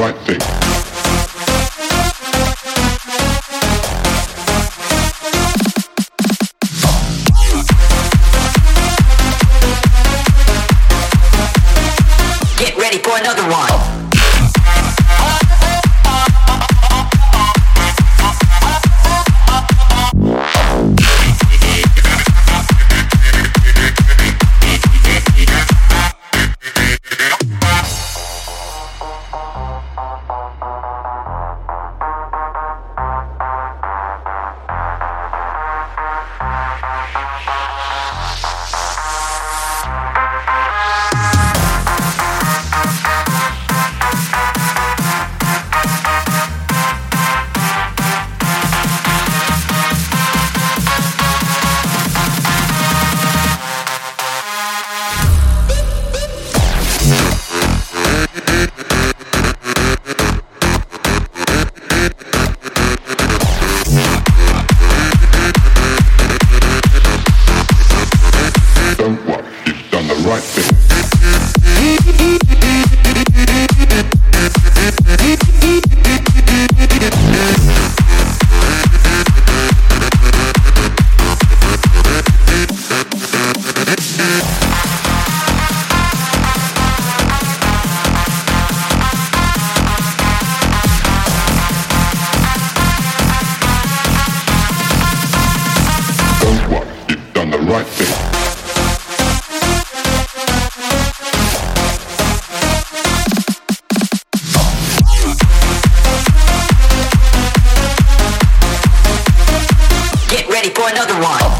right thing. Uh-uh. Ready for another one.